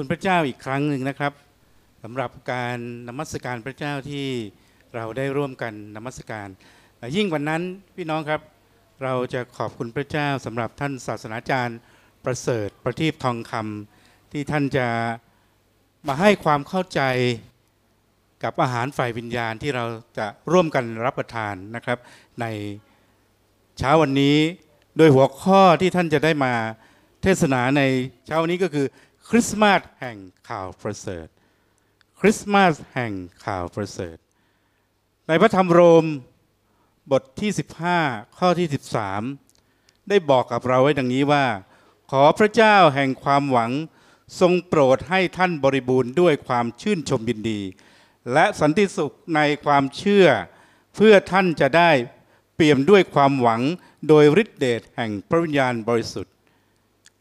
คุณพระเจ้าอีกครั้งหนึ่งนะครับสำหรับการนมัสการพระเจ้าที่เราได้ร่วมกันนมัสการ ยิ่งกว่านั้นพี่น้องครับ เราจะขอบคุณพระเจ้าสำหรับท่านศาสนาจารย์ประเสริฐประทีปทองคำที่ท่านจะมาให้ความเข้าใจกับอาหารฝ่ายวิญญาณที่เราจะร่วมกันรับประทานนะครับ ในเช้าวันนี้โดยหัวข้อที่ท่านจะได้มาเทศนาในเช้าวันนี้ก็คือ คริสต์มาสแห่งข่าวประเสริฐ คริสต์มาสแห่งข่าวประเสริฐ ในพระธรรมโรมบทที่ 15 ข้อที่ 13 ได้บอกกับเราไว้ดังนี้ว่า ขอพระเจ้าแห่งความหวังทรงโปรดให้ท่านบริบูรณ์ด้วยความชื่นชมยินดี และสันติสุขในความเชื่อ เพื่อท่านจะได้เปี่ยมด้วยความหวังโดยฤทธิเดชแห่งพระวิญญาณบริสุทธิ์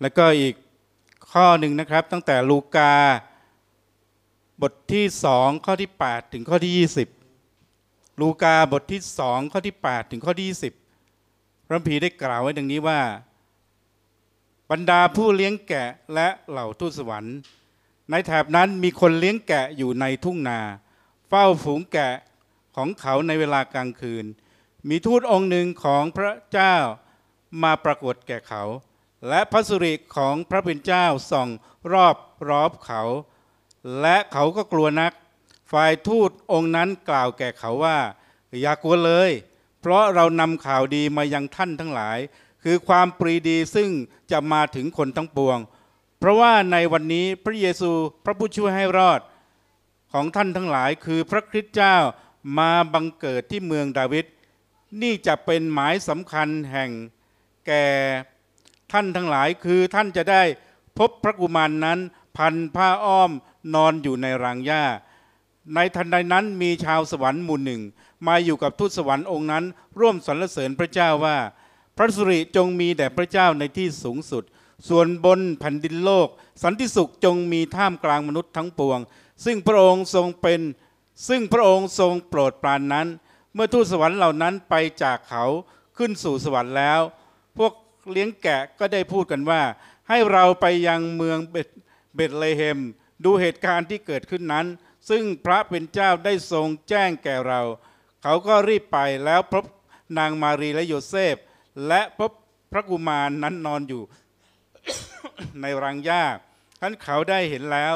แล้วก็อีก ข้อหนึ่งนะครับ ตั้งแต่ลูกา บทที่สองข้อที่ 8 ถึงข้อที่ 20 ลูกาบทที่สองข้อที่ 8 ถึงข้อที่ 20 พระพีได้กล่าวไว้ดังนี้ว่า บรรดาผู้เลี้ยงแกะและเหล่าทูตสวรรค์ ในแถบนั้นมีคนเลี้ยงแกะอยู่ในทุ่งนา เฝ้าฝูงแกะของเขาในเวลากลางคืน มีทูตองค์หนึ่งของพระเจ้ามาปรากฏแก่เขา และพระสุริของพระเป็นเจ้าส่องรอบรอบเขา และเขาก็กลัวนัก ฝ่ายทูตองค์นั้นกล่าวแก่เขาว่า อย่ากลัวเลย เพราะเรานำข่าวดีมายังท่านทั้งหลาย คือความปรีดีซึ่งจะมาถึงคนทั้งปวง เพราะว่าในวันนี้พระเยซูพระผู้ช่วยให้รอดของท่านทั้งหลายคือพระคริสต์เจ้ามาบังเกิดที่เมืองดาวิดนี่จะเป็นหมายสำคัญแห่งแก่ ท่านทั้งหลายคือท่านจะได้พบพระกุมารนนั้น พันผ้าอ้อมนอนอยู่ในรางหญ้า ในทันใดนั้นมีชาวสวรรค์หมู่หนึ่ง มาอยู่กับทูตสวรรค์องค์นั้น ร่วมสรรเสริญพระเจ้าว่า พระสุริจงมีแด่พระเจ้าในที่สูงสุด ส่วนบนแผ่นดินโลก สันติสุขจงมีท่ามกลางมนุษย์ทั้งปวง ซึ่งพระองค์ทรงเป็น ซึ่งพระองค์ทรงโปรดปรานนั้น เมื่อทูตสวรรค์เหล่านั้นไปจากเขาขึ้นสู่สวรรค์แล้ว เลี้ยงแกะก็ได้พูดกันว่า ให้เราไปยังเมืองเบธเลเฮม ดูเหตุการณ์ที่เกิดขึ้นนั้น ซึ่งพระเป็นเจ้าได้ทรงแจ้งแก่เรา เขาก็รีบไปแล้วพบนางมารีและโยเซฟ และพบพระกุมารนั้นนอนอยู่ ในรังหญ้าท่านเขาได้เห็นแล้ว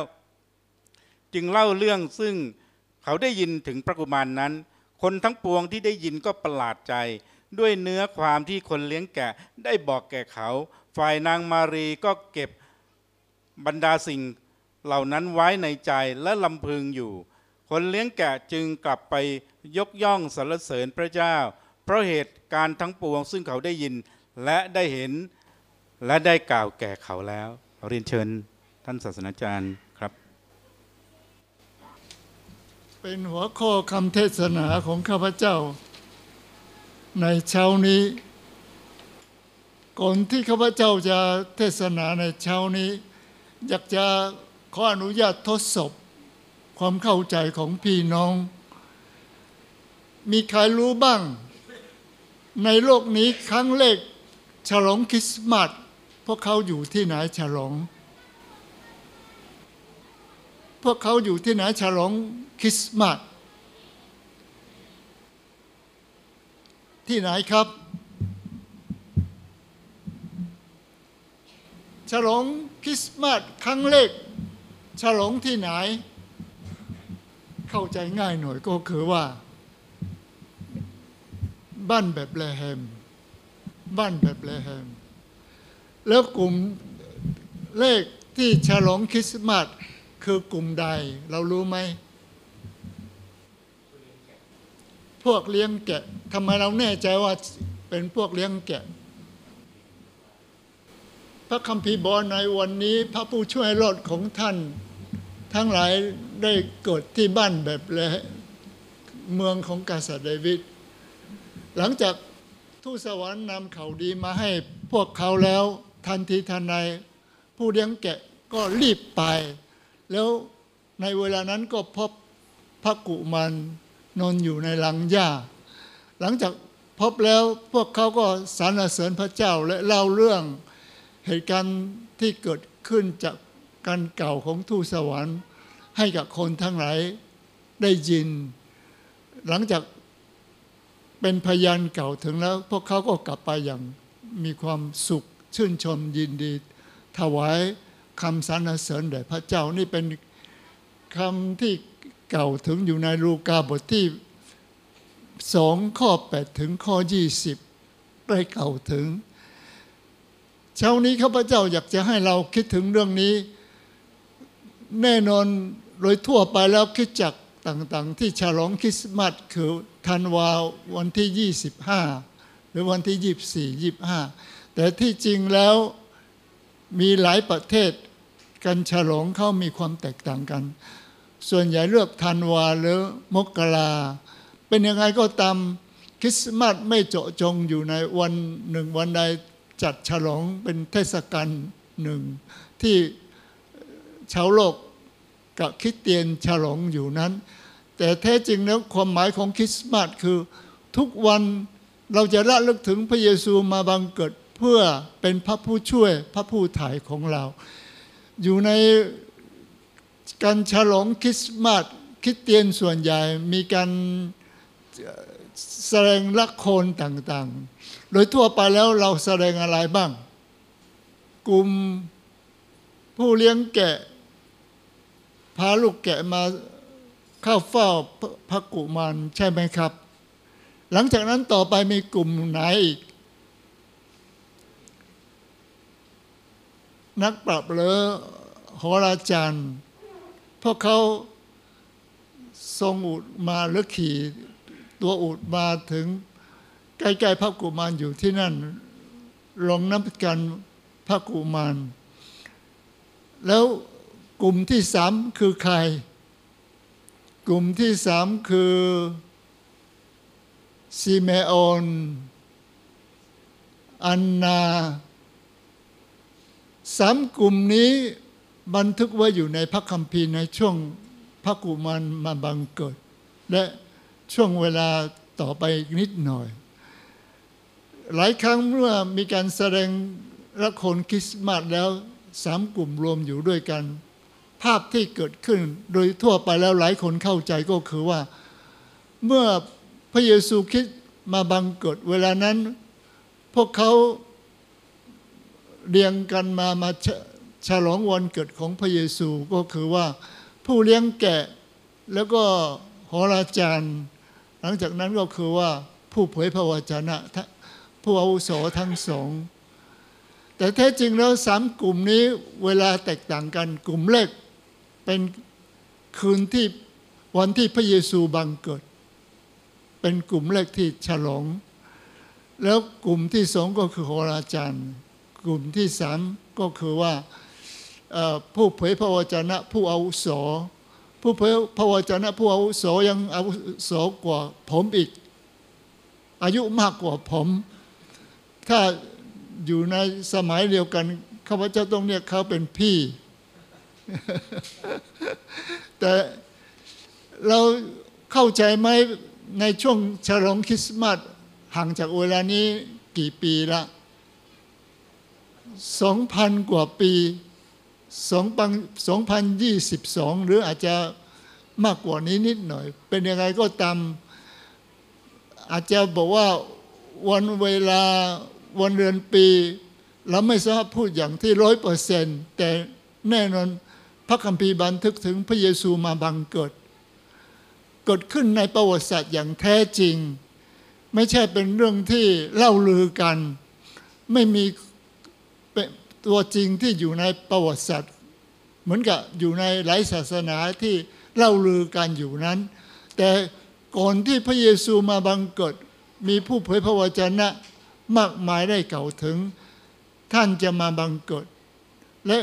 จึงเล่าเรื่องซึ่งเขาได้ยินถึงพระกุมารนนั้น คนทั้งปวงที่ได้ยินก็ประหลาดใจ ด้วยเนื้อความที่คนเลี้ยงแกะได้บอกแก่เขา ฝ่ายนางมารีก็เก็บบรรดาสิ่งเหล่านั้นไว้ในใจและลำพึงอยู่ คนเลี้ยงแกะจึงกลับไปยกย่องสรรเสริญพระเจ้า เพราะเหตุการณ์ทั้งปวงซึ่งเขาได้ยินและได้เห็นและได้กล่าวแก่เขาแล้วเรียนเชิญท่านศาสนาจารย์ครับ เป็นหัวข้อคำเทศนาของข้าพเจ้า ในเช้านี้ ก่อนที่ข้าพเจ้าจะเทศนาในเช้านี้ อยากจะขออนุญาตทดสอบความเข้าใจของพี่น้อง มีใครรู้บ้าง ในโลกนี้ครั้งแรกฉลองคริสต์มาสพวกเขาอยู่ที่ไหนฉลอง พวกเขาอยู่ที่ไหนฉลองคริสต์มาส ที่ไหนครับ ฉลองคริสต์มาสครั้งแรกฉลองที่ไหน เข้าใจง่ายหน่อยก็คือว่า บ้านแบบแลแฮมบ้านแบบแลแฮมแล้วกลุ่มเลขที่ฉลองคริสต์มาสคือกลุ่มใด เรารู้ไหม พ วกเลี้ยงแกะทำไมเราแน่ใจว่าเป็นพวกเลี้ยงแกะ พระคัมภีร์บอกในวันนี้ พระผู้ช่วยรอดของท่าน ทั้งหลายได้เกิดที่บ้านแบบและเมืองของกษัตริย์เดวิดหลังจากทูตสวรรค์นำข่าวดีมาให้พวกเขาแล้วทันทีทันใดผู้เลี้ยงแกะก็รีบไป แล้วในเวลานั้นก็พบพระกุมัน นอนอยู่ในหลังหญ้า หลังจากพบแล้วพวกเขาก็สรรเสริญพระเจ้าและเล่าเรื่องเหตุการณ์ที่เกิดขึ้นจากการเก่าของทูตสวรรค์ ให้กับคนทั้งหลายได้ยิน หลังจากเป็นพยานเก่าถึงแล้ว พวกเขาก็กลับไปอย่างมีความสุขชื่นชมยินดี ถวายคำสรรเสริญแด่พระเจ้านี่เป็นคำที่ เก่าถึงอยู่ในลูกาบทที่สองข้อแปดถึงข้อยี่สิบได้เก่าถึง เช้านี้ข้าพเจ้าอยากจะให้เราคิดถึงเรื่องนี้ แน่นอนโดยทั่วไปแล้วคิดจักต่างๆ ที่ฉลองคริสต์มาสคือธันวาวันที่ 25 หรือวันที่ 24 25 แต่ที่จริงแล้วมีหลายประเทศการฉลองเขามีความแตกต่างกัน ส่วนใหญ่เลือกธันวาหรือมกราเป็นยังไงก็ตามคริสต์มาสไม่เจาะจงอยู่ในวันหนึ่งวันใดจัดฉลองเป็นเทศกาลหนึ่ง ที่ชาวโลกกับคริสเตียนฉลองอยู่นั้น แต่แท้จริงแล้วความหมายของคริสต์มาสคือทุกวันเราจะระลึกถึงพระเยซูมาบังเกิดเพื่อเป็นพระผู้ช่วยพระผู้ถ่ายของเรา อยู่ใน การฉลองคริสต์มาสคริสเตียนส่วนใหญ่มีการแสดงละครต่างๆ โดยทั่วไปแล้วเราแสดงอะไรบ้าง กลุ่มผู้เลี้ยงแกะ พาลูกแกะมาเข้าเฝ้าพระกุมารใช่ไหมครับ หลังจากนั้นต่อไปมีกลุ่มไหนอีก นักปรับเลอโหราจารย์ วกเขาทรงอุดมาหรือขี่ตัวอุดมาถึง ใกล้ๆพระกุมารอยู่ที่นั่น ลงน้ำกันพระกุมาร แล้วกลุ่มที่สามคือใคร กลุ่มที่สามคือซิเมโอนอันนาสามกลุ่มนี้ บันทึกไว้อยู่ในพระคัมภีร์ในช่วงพระกุมารมาบังเกิด และช่วงเวลาต่อไปนิดหน่อย หลายครั้งเมื่อมีการแสดงละครคริสต์มาสแล้วสามกลุ่มรวมอยู่ด้วยกัน ภาพที่เกิดขึ้นโดยทั่วไปแล้วหลายคนเข้าใจก็คือว่า เมื่อพระเยซูคริสต์มาบังเกิดเวลานั้น พวกเขาเรียงกันมามา ฉลองวันเกิดของพระเยซูก็คือว่า ผู้เลี้ยงแกะแล้วก็โหราจารย์ หลังจากนั้นก็คือว่าผู้เผยพระวจนะผู้อาวุโสทั้งสอง แต่แท้จริงแล้วสามกลุ่มนี้เวลาแตกต่างกันกลุ่มแรกเป็นคืนที่วันที่พระเยซูบังเกิด เป็นกลุ่มแรกที่ฉลอง แล้วกลุ่มที่สองก็คือโหราจารย์ กลุ่มที่สามก็คือว่า ผู้เผยพระวจนะ ผู้อาวุโสผู้เผยพระวจนะผู้อาวุโสยังอาวุโสกว่าผมอีก อายุมากกว่าผม ถ้าอยู่ในสมัยเดียวกันข้าพเจ้าต้องเรียกเขาเป็นพี่ แต่เราเข้าใจไหมในช่วงฉลองคริสต์มาสห่างจากเวลานี้กี่ปีละสองพันกว่าปี สองพันสองพันยี่สิบสองหรืออาจจะมากกว่านี้นิดหน่อย เป็นยังไงก็ตาม อาจจะบอกว่าวันเวลาวันเดือนปี เราไม่สามารถพูดอย่างที่ร้อยเปอร์เซนต์แต่แน่นอนพระคัมภีร์บันทึกถึงพระเยซูมาบังเกิด เกิดขึ้นในประวัติศาสตร์อย่างแท้จริง ไม่ใช่เป็นเรื่องที่เล่าลือกัน ไม่มี ตัวจริงที่อยู่ในประวัติศาสตร์เหมือนกับอยู่ในหลายศาสนาที่เล่าลือกันอยู่นั้น แต่ก่อนที่พระเยซูมาบังเกิด มีผู้เผยพระวจนะมากมายได้เก่าถึง ท่านจะมาบังเกิด และ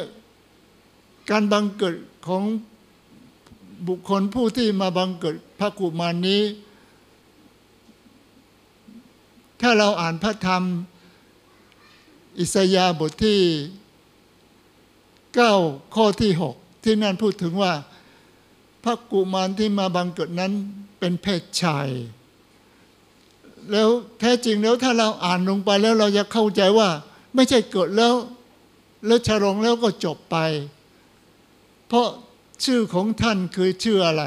การบังเกิดของบุคคลผู้ที่มาบังเกิดพระกุมารนี้ ถ้าเราอ่านพระธรรม อิสยาบทที่ 9 ข้อที่ 6 ที่นั่นพูดถึงว่า พระกุมารที่มาบังเกิดนั้นเป็นเพศชาย แล้วแท้จริงแล้วถ้าเราอ่านลงไปแล้วเราจะเข้าใจว่า ไม่ใช่เกิดแล้ว แล้วฉลองแล้วก็จบไป เพราะชื่อของท่านคือชื่ออะไร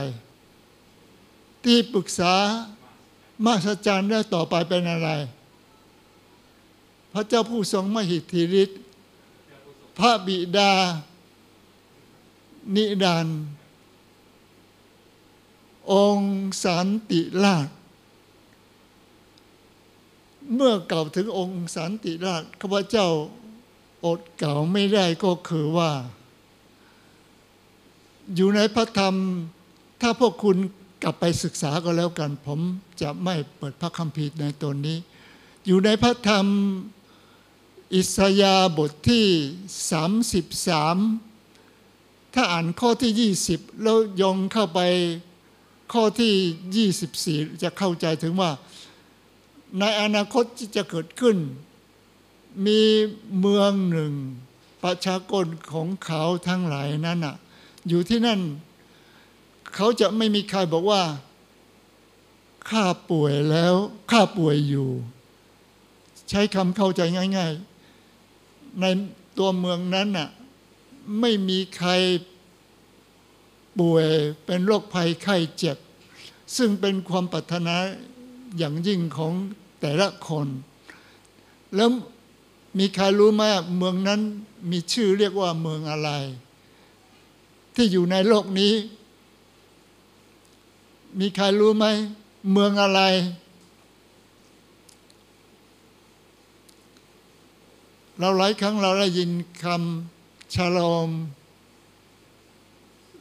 ที่ปรึกษามาสจารย์แล้วต่อไปเป็นอะไร ระเจ้าผู้ทรงมหิทธิฤทธิ์พระบิดา นิรันองค์สันติราช เมื่อกล่าวถึงองค์สันติราชข้าพเจ้าอดกล่าวไม่ได้ก็คือว่า อยู่ในพระธรรม ถ้าพวกคุณกลับไปศึกษาก็แล้วกัน ผมจะไม่เปิดพระคัมภีร์ในตนนี้ อยู่ในพระธรรม อิสยาบทที่ 33 ถ้าอ่านข้อที่ 20 แล้วยองเข้าไปข้อที่ 24 จะเข้าใจถึงว่า ในอนาคตที่จะเกิดขึ้น มีเมืองหนึ่ง ประชากรของเขาทั้งหลายนั้นน่ะอยู่ที่นั่น เขาจะไม่มีใครบอกว่า ข้าป่วยแล้ว ข้าป่วยอยู่ ใช้คำเข้าใจง่าย ๆ ในตัวเมืองนั้นน่ะไม่มีใครป่วยเป็นโรคภัยไข้เจ็บ ซึ่งเป็นความปรารถนาอย่างยิ่งของแต่ละคน แล้วมีใครรู้ไหมเมืองนั้นมีชื่อเรียกว่าเมืองอะไร ที่อยู่ในโลกนี้ มีใครรู้ไหมเมืองอะไร เราหลายครั้งเราได้ยินคำชาลอม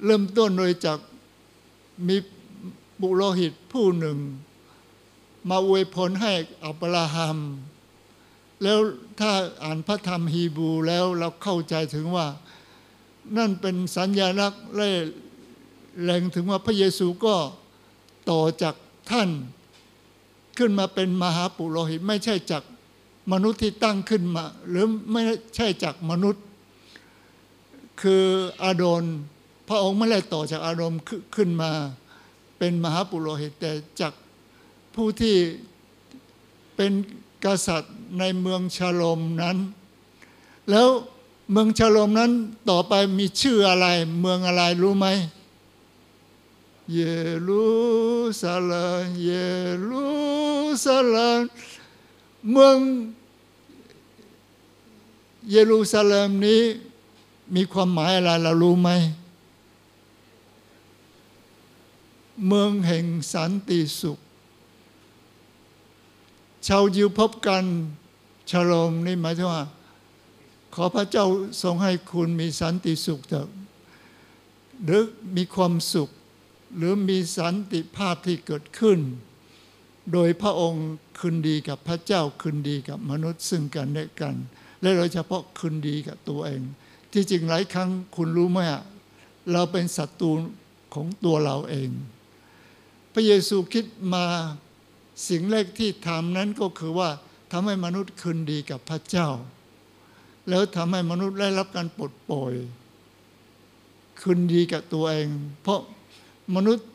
เริ่มต้นโดยจากมีบุโรหิตผู้หนึ่ง มาอวยพรให้อับราฮัม แล้วถ้าอ่านพระธรรมฮีบูแล้วเราเข้าใจถึงว่า นั่นเป็นสัญญาลักษณ์และแรงถึงว่าพระเยซูก็ต่อจากท่าน ขึ้นมาเป็นมหาปุโรหิตไม่ใช่จาก มนุษย์ที่ตั้งขึ้นมา หรือไม่ใช่จากมนุษย์ คืออาโดนพระองค์ไม่ได้ต่อจากอารมณ์ขึ้นมา เป็นมหาปุโรหิตแต่จากผู้ที่เป็นกษัตริย์ในเมืองชาโลมนั้น แล้วเมืองชาโลมนั้นต่อไปมีชื่ออะไร เมืองอะไรรู้ไหมเยรูซาเล็มเยรูซาเล็ม เมืองเยรูซาเล็มนี้มีความหมายอะไรเรารู้ไหม เมืองแห่งสันติสุข ชาวยิวพบกันชโลมนี่หมายถึงว่า ขอพระเจ้าทรงให้คุณมีสันติสุขเถอะหรือมีความสุข หรือมีสันติภาพที่เกิดขึ้น โดยพระองค์ คืนดีกับพระเจ้าคืนดีกับมนุษย์ซึ่งกันและกัน และโดยเฉพาะคืนดีกับตัวเอง ที่จริงหลายครั้งคุณรู้ไหมเราเป็นศัตรูของตัวเราเอง พระเยซูคิดมาสิ่งแรกที่ทำนั้นก็คือว่าทำให้มนุษย์คืนดีกับพระเจ้า แล้วทำให้มนุษย์ได้รับการปลดปล่อยคืนดีกับตัวเอง เพราะมนุษย์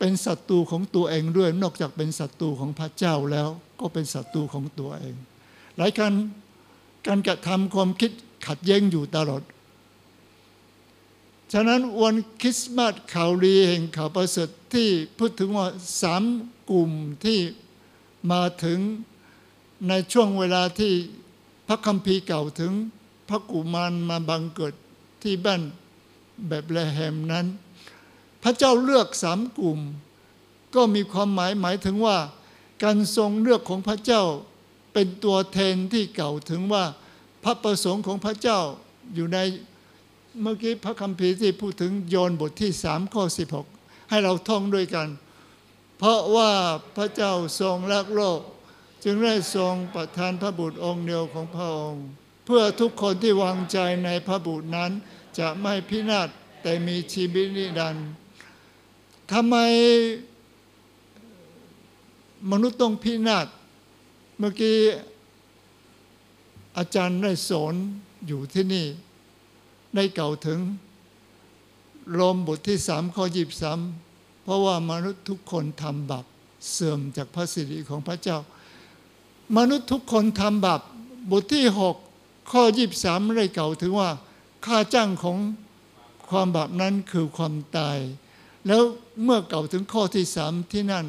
เป็นศัตรูของตัวเองด้วย นอกจากเป็นศัตรูของพระเจ้าแล้ว ก็เป็นศัตรูของตัวเอง หลายครั้งการกระทำความคิดขัดแย้งอยู่ตลอด ฉะนั้นวันคริสต์มาสข่าวดีแห่งข่าวประเสริฐที่พูดถึงว่าสามกลุ่มที่มาถึงในช่วงเวลาที่พระคัมภีร์เก่าถึงพระกุมารมาบังเกิดที่บ้านแบบแลแฮมนั้น พระเจ้าเลือกสามกลุ่ม ก็มีความหมายหมายถึงว่า การทรงเลือกของพระเจ้า เป็นตัวแทนที่เก่าถึงว่า พระประสงค์ของพระเจ้าอยู่ในเมื่อกี้พระคัมภีร์ที่พูดถึงโยนบทที่สามข้อสิบหกให้เราท่องด้วยกัน เพราะว่าพระเจ้าทรงรักโลก จึงได้ทรงประทานพระบุตรองค์เดียวของพระองค์ เพื่อทุกคนที่วางใจในพระบุตรนั้น จะไม่พินาศแต่มีชีวิตนิรันดร์ ทำไมมนุษย์ต้องพินาศเมื่อกี้อาจารย์ได้สอนอยู่ที่นี่ ได้เก่าถึงโรมบทที่สามข้อยีบสามเพราะว่ามนุษย์ทุกคนทำบาปเสื่อมจากพระสิริของพระเจ้า มนุษย์ทุกคนทำบาปบทที่หกข้อยีบสามได้เก่าถึงว่า ค่าจ้างของความบาปนั้นคือความตาย แล้วเมื่อกล่าวถึงข้อที่สามที่นั่น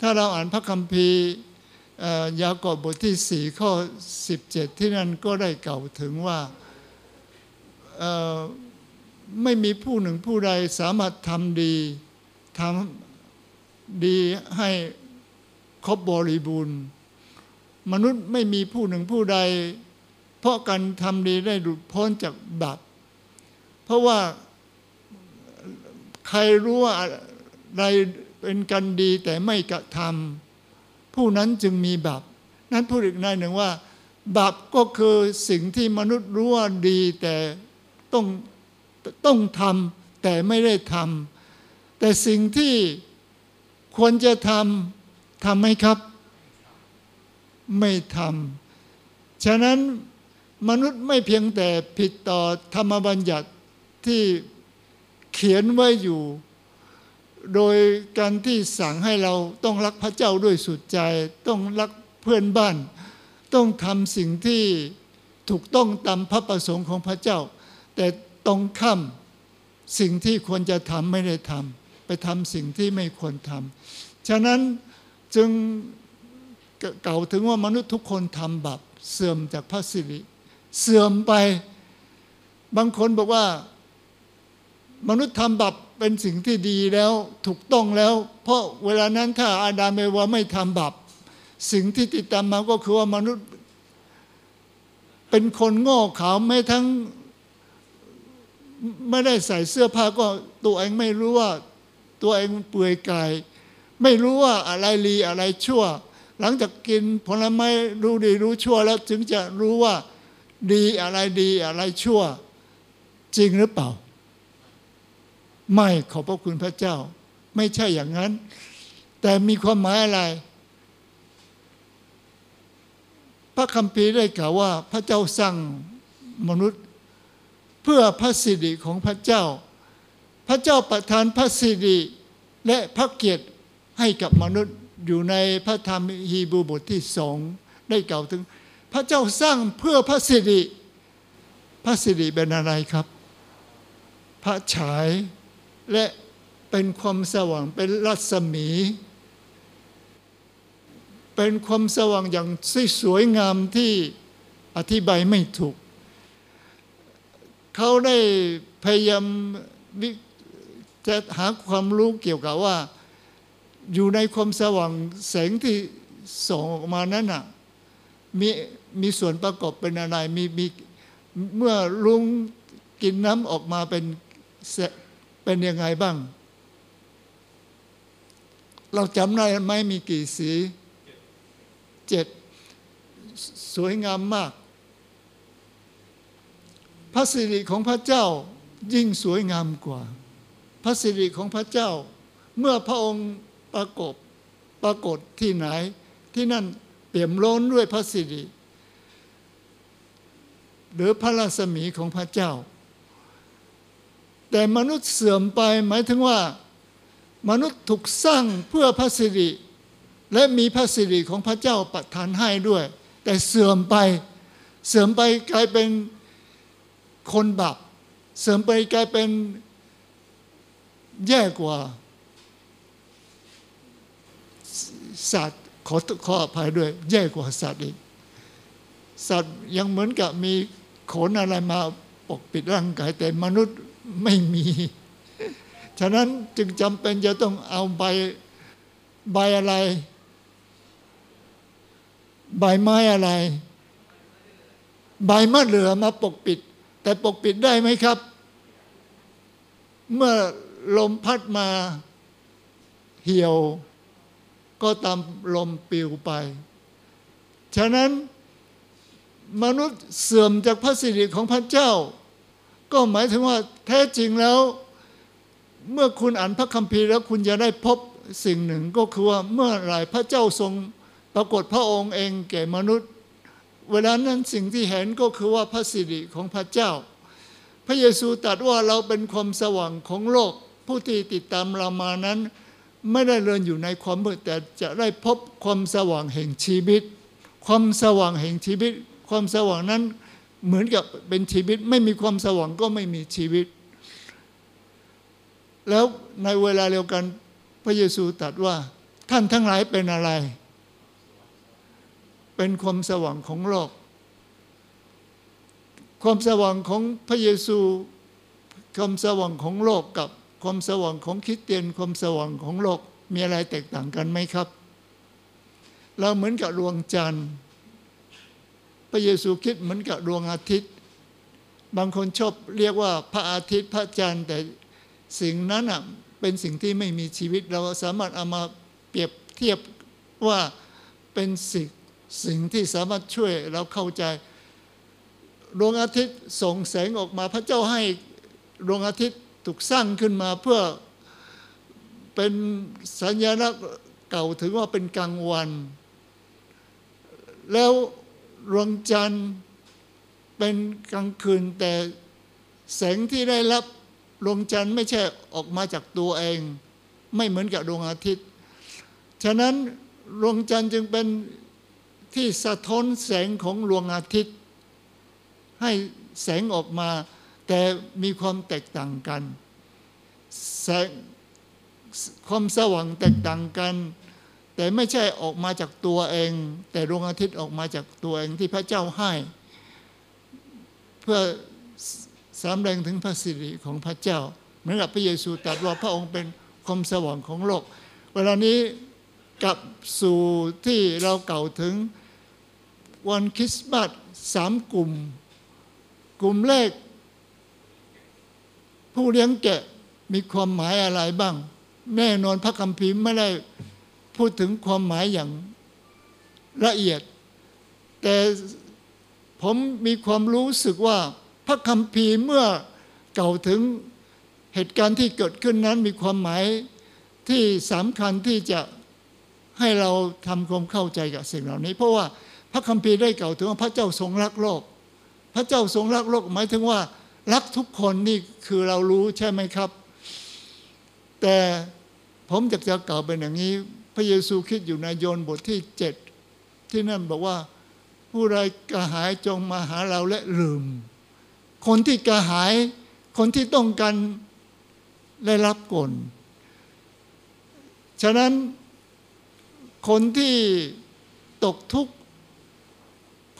ถ้าเราอ่านพระคัมภีร์ยากอบบทที่สี่ข้อ 17 ที่นั่นก็ได้กล่าวถึงว่าไม่มีผู้หนึ่งผู้ใดสามารถทำดีทำดีให้ครบบริบูรณ์ มนุษย์ไม่มีผู้หนึ่งผู้ใด เพราะการทำดีได้หลุดพ้นจากบาปเพราะว่า ใครรู้ว่าอะไรเป็นกันดีแต่ไม่กระทำผู้นั้นจึงมีบาปนั้นพูดอีกในหนึ่งว่าบาปก็คือสิ่งที่มนุษย์รู้ว่าดีแต่ต้องต้องทำแต่ไม่ได้ทำแต่สิ่งที่ควรจะทำทำไหมครับ ไม่ทำฉะนั้นมนุษย์ไม่เพียงแต่ผิดต่อธรรมบัญญัติที่ เขียนไว้อยู่ โดยการที่สั่งให้เราต้องรักพระเจ้าด้วยสุดใจ ต้องรักเพื่อนบ้าน ต้องทำสิ่งที่ถูกต้องตามพระประสงค์ของพระเจ้า แต่ตรงข้ามสิ่งที่ควรจะทำไม่ได้ทำไปทำสิ่งที่ไม่ควรทำฉะนั้นจึงเก่าถึงว่ามนุษย์ทุกคนทำบาปเสื่อมจากพระสิริ เสื่อมไป บางคนบอกว่า มนุษย์ทำบาปเป็นสิ่งที่ดีแล้วถูกต้องแล้ว เพราะเวลานั้นถ้าอาดามเอวาไม่ทำบาปสิ่งที่ติดตามมาก็คือว่ามนุษย์ เป็นคนโง่เขลาไม่ทั้งไม่ได้ใส่เสื้อผ้าก็ตัวเองไม่รู้ว่าตัวเองเปลือยกาย ไม่รู้ว่าอะไรดีอะไรชั่ว หลังจากกินผลไม้รู้ดีรู้ชั่วแล้วถึงจะรู้ว่าดีอะไรดีอะไรชั่ว จริงหรือเปล่า ไม่ขอบพระคุณพระเจ้า ไม่ใช่อย่างนั้น แต่มีความหมายอะไร พระคัมภีร์ได้กล่าวว่า พระเจ้าสร้างมนุษย์ เพื่อพระสิริของพระเจ้า พระเจ้าประทานพระสิริและพระเกียรติให้กับมนุษย์อยู่ในพระธรรมฮีบรูบทที่สองได้กล่าวถึง พระเจ้าสร้างเพื่อพระสิริ พระสิริเป็นอะไรครับ พระฉาย และเป็นความสว่างเป็นรัศมี เป็นความสว่างอย่างสวยงามที่อธิบายไม่ถูก เขาได้พยายามจะหาความรู้เกี่ยวกับว่า อยู่ในความสว่างแสงที่ส่องออกมานั้นน่ะมีมีส่วนประกอบเป็นอะไรมีมีเมื่อลุงกินน้ำออกมาเป็น เป็นยังไงบ้าง เราจำได้ไหมมีกี่สีเจ็ดสวยงามมาก พระสิริของพระเจ้ายิ่งสวยงามกว่า พระสิริของพระเจ้า เมื่อพระองค์ปรากฏปรากฏที่ไหน ที่นั่นเปี่ยมล้นด้วยพระสิริหรือพระราศมีของพระเจ้า แต่มนุษย์เสื่อมไปหมายถึงว่า มนุษย์ถูกสร้างเพื่อพระสิริ และมีพระสิริของพระเจ้าประทานให้ด้วย แต่เสื่อมไป เสื่อมไปกลายเป็นคนบาปเสื่อมไปกลายเป็นแย่กว่าสัตว์ขอขออภัยด้วย แย่กว่าสัตว์อีกสัตว์ยังเหมือนกับมีขนอะไรมาปกปิดร่างกายแต่มนุษย์ ไม่มี ฉะนั้นจึงจำเป็นจะต้องเอาใบใบอะไร ใบไม้อะไร ใบมะเหลือมาปกปิด แต่ปกปิดได้ไหมครับ เมื่อลมพัดมาเหี่ยว ก็ตามลมปลิวไป ฉะนั้นมนุษย์เสื่อมจากพระสิริของพระเจ้า ก็หมายถึงว่าแท้จริงแล้ว เมื่อคุณอ่านพระคัมภีร์แล้วคุณจะได้พบสิ่งหนึ่งก็คือว่าเมื่อไรพระเจ้าทรงปรากฏพระองค์เองแก่มนุษย์ เวลานั้นสิ่งที่เห็นก็คือว่าพระสิริของพระเจ้า พระเยซูตรัสว่าเราเป็นความสว่างของโลก ผู้ที่ติดตามเรามานั้น ไม่ได้เดินอยู่ในความมืดแต่จะได้พบความสว่างแห่งชีวิต ความสว่างแห่งชีวิต ความสว่างนั้น เหมือนกับเป็นชีวิต ไม่มีความสว่างก็ไม่มีชีวิต แล้วในเวลาเดียวกันพระเยซูตรัสว่า ท่านทั้งหลายเป็นอะไร เป็นความสว่างของโลก ความสว่างของพระเยซูความสว่างของโลกกับความสว่างของคริสเตียนความสว่างของโลกมีอะไรแตกต่างกันไหมครับ เราเหมือนกับดวงจันทร์ ระเยซูคิดเหมือนกับดวงอาทิตย์ บางคนชอบเรียกว่าพระอาทิตย์พระจันทร์แต่สิ่งนั้นอะเป็นสิ่งที่ไม่มีชีวิตเราสามารถเอามาเปรียบเทียบว่าเป็นสิ่งสิ่งที่สามารถช่วยเราเข้าใจดวงอาทิตย์ส่งแสงออกมาพระเจ้าให้ดวงอาทิตย์ถูกสร้างขึ้นมาเพื่อเป็นสัญลักษณ์เก่าถึงว่าเป็นกลางวัน แล้ว ดวงจันทร์เป็นกลางคืนแต่แสงที่ได้รับดวงจันทร์ไม่ใช่ออกมาจากตัวเอง ไม่เหมือนกับดวงอาทิตย์ ฉะนั้นดวงจันทร์จึงเป็นที่สะท้อนแสงของดวงอาทิตย์ ให้แสงออกมา แต่มีความแตกต่างกัน แสงความสว่างแตกต่างกัน แต่ไม่ใช่ออกมาจากตัวเอง แต่ดวงอาทิตย์ออกมาจากตัวเองที่พระเจ้าให้ เพื่อสำแดงถึงพระสิริของพระเจ้า เหมือนกับพระเยซูตรัสว่าพระองค์เป็นความสว่างของโลก เวลานี้กลับสู่ที่เราเก่าถึงวันคริสต์มาสสามกลุ่ม กลุ่มแรก ผู้เลี้ยงแกะมีความหมายอะไรบ้าง แน่นอนพระคัมภีร์ไม่ได้ พูดถึงความหมายอย่างละเอียด แต่ผมมีความรู้สึกว่าพระคัมภีร์เมื่อเก่าถึงเหตุการณ์ที่เกิดขึ้นนั้นมีความหมายที่สำคัญที่จะให้เราทำความเข้าใจกับสิ่งเหล่านี้ เพราะว่าพระคัมภีร์ได้เก่าถึงว่าพระเจ้าทรงรักโลก พระเจ้าทรงรักโลกหมายถึงว่า รักทุกคนนี่คือเรารู้ใช่ไหมครับ แต่ผมอยากจะกล่าวเป็นอย่างนี้ พระเยซูคิดอยู่ในโยนบทที่เจ็ดที่นั่นบอกว่า ผู้ใดกระหายจงมาหาเราและลืม คนที่กระหาย คนที่ต้องการได้รับก่อนฉะนั้นคนที่ตกทุกข์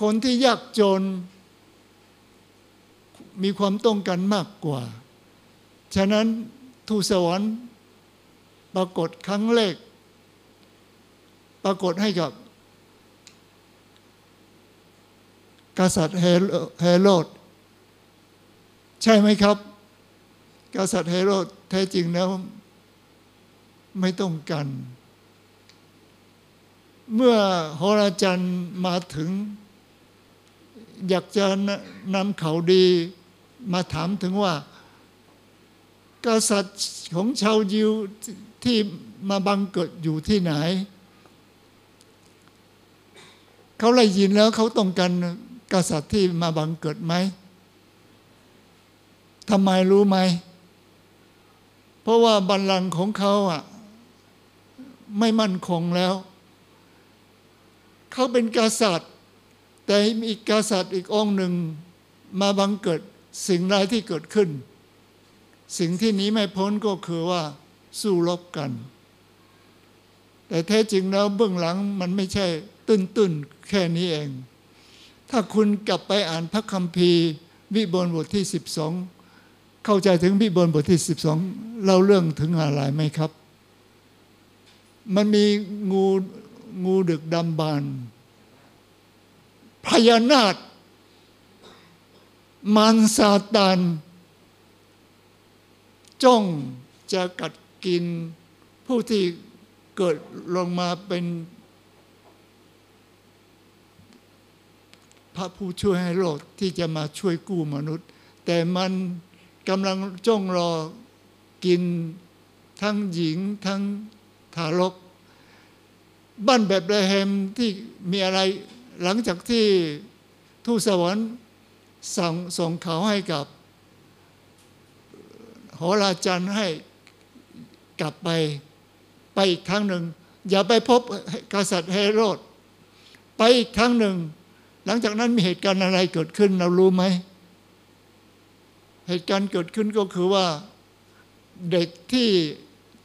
คนที่ยากจน มีความต้องการมากกว่า ฉะนั้นทูตสวรรค์ปรากฏครั้งแรก ปรากฏให้กับ กษัตริย์เฮโรดใช่ไหมครับ กษัตริย์เฮโรดแท้จริงแล้วไม่ต้องกัน เมื่อโหราจันทร์มาถึง อยากจะนำข่าวดีมาถามถึงว่า กษัตริย์ของชาวยิวที่มาบังเกิดอยู่ที่ไหน เขาได้ยินแล้วเขาต้องการกษัตริย์ที่มาบังเกิดไหมทำไมรู้ไหม เพราะว่าบัลลังก์ของเขาอะ ไม่มั่นคงแล้ว เขาเป็นกษัตริย์ แต่มีกษัตริย์อีกองหนึ่งมาบังเกิดสิ่งใดที่เกิดขึ้น สิ่งที่หนีไม่พ้นก็คือว่าสู้รบกัน แต่แท้จริงแล้วเบื้องหลังมันไม่ใช่ ตื้นๆ แค่นี้เอง ถ้าคุณกลับไปอ่านพระคัมภีร์วิบลบทที่ 12 เข้าใจถึงวิบลบทที่ 12 เราเรื่องถึงอะไรไหมครับ มันมีงูงูดึกดำบานพญานาคมารซาตานจ้องจะกัดกินผู้ที่เกิดลงมาเป็น พระผู้ช่วยให้โลกที่จะมาช่วยกู้มนุษย์ แต่มันกำลังจ้องรอกินทั้งหญิงทั้งทารก บ้านแบบเบลเฮมที่มีอะไรหลังจากที่ทูตสวรรค์ส่งส่งเขาให้กับโหราจันทร์ให้กลับไปไปอีกครั้งหนึ่ง อย่าไปพบกษัตริย์เฮโรด ไปอีกครั้งหนึ่ง หลังจากนั้นมีเหตุการณ์อะไรเกิดขึ้นเรารู้ไหม เหตุการณ์เกิดขึ้นก็คือว่าเด็กที่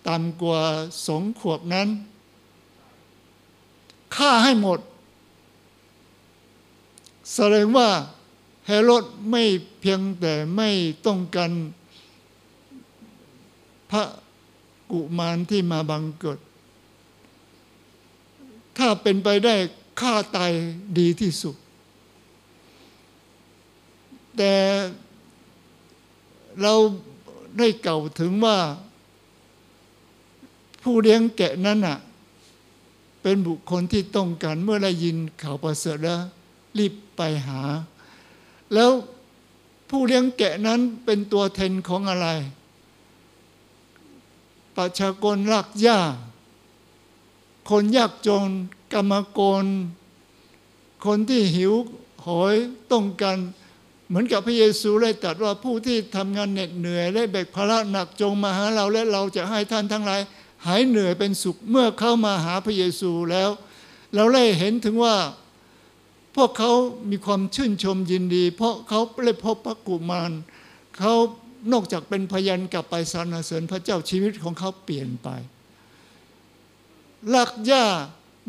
ต่ำกว่าสองขวบนั้นฆ่าให้หมด แสดงว่าเฮโรดไม่เพียงแต่ไม่ต้องการพระกุมารที่มาบังเกิด ถ้าเป็นไปได้ฆ่าตายดีที่สุด แต่เราได้เก่าถึงว่า ผู้เลี้ยงแกะนั้นน่ะ เป็นบุคคลที่ต้องการเมื่อได้ยินข่าวประเสริฐแล้วรีบไปหา แล้วผู้เลี้ยงแกะนั้นเป็นตัวแทนของอะไร ประชากรรากหญ้า คนยากจนกรรมกร คนที่หิวโหยต้องการ เหมือนกับพระเยซูได้ตรัสว่าผู้ที่ทำงานเหน็ดเหนื่อยและแบกภาระหนักจงมาหาเราและเราจะให้ท่านทั้งหลายหายเหนื่อยเป็นสุขเมื่อเข้ามาหาพระเยซูแล้ว เราได้เห็นถึงว่า พวกเขามีความชื่นชมยินดี เพราะเขาได้พบพระกุมารเขานอกจากเป็นพยานกลับไปสรรเสริญพระเจ้าชีวิตของเขาเปลี่ยนไปลักหญ้า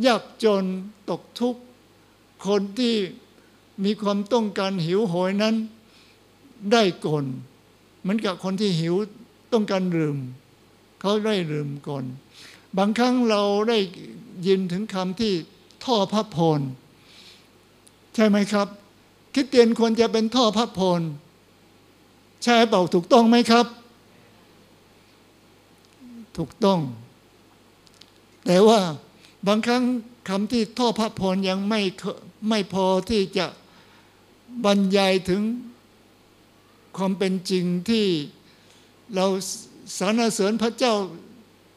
ยากจนตกทุกข์คนที่ มีความต้องการหิวโหยนั้น ได้ก่อนเหมือนกับคนที่หิวต้องการดื่มเขาได้ดื่มก่อน บางครั้งเราได้ยินถึงคำที่ท่อพระพรใช่ไหมครับคริสเตียนควรจะเป็นท่อพระพรใช่เปล่าถูกต้องไหมครับ ถูกต้อง แต่ว่าบางครั้งคำที่ท่อพระพรยังไม่ไม่พอที่จะ บรรยายถึงความเป็นจริงที่เราสรรเสริญพระเจ้า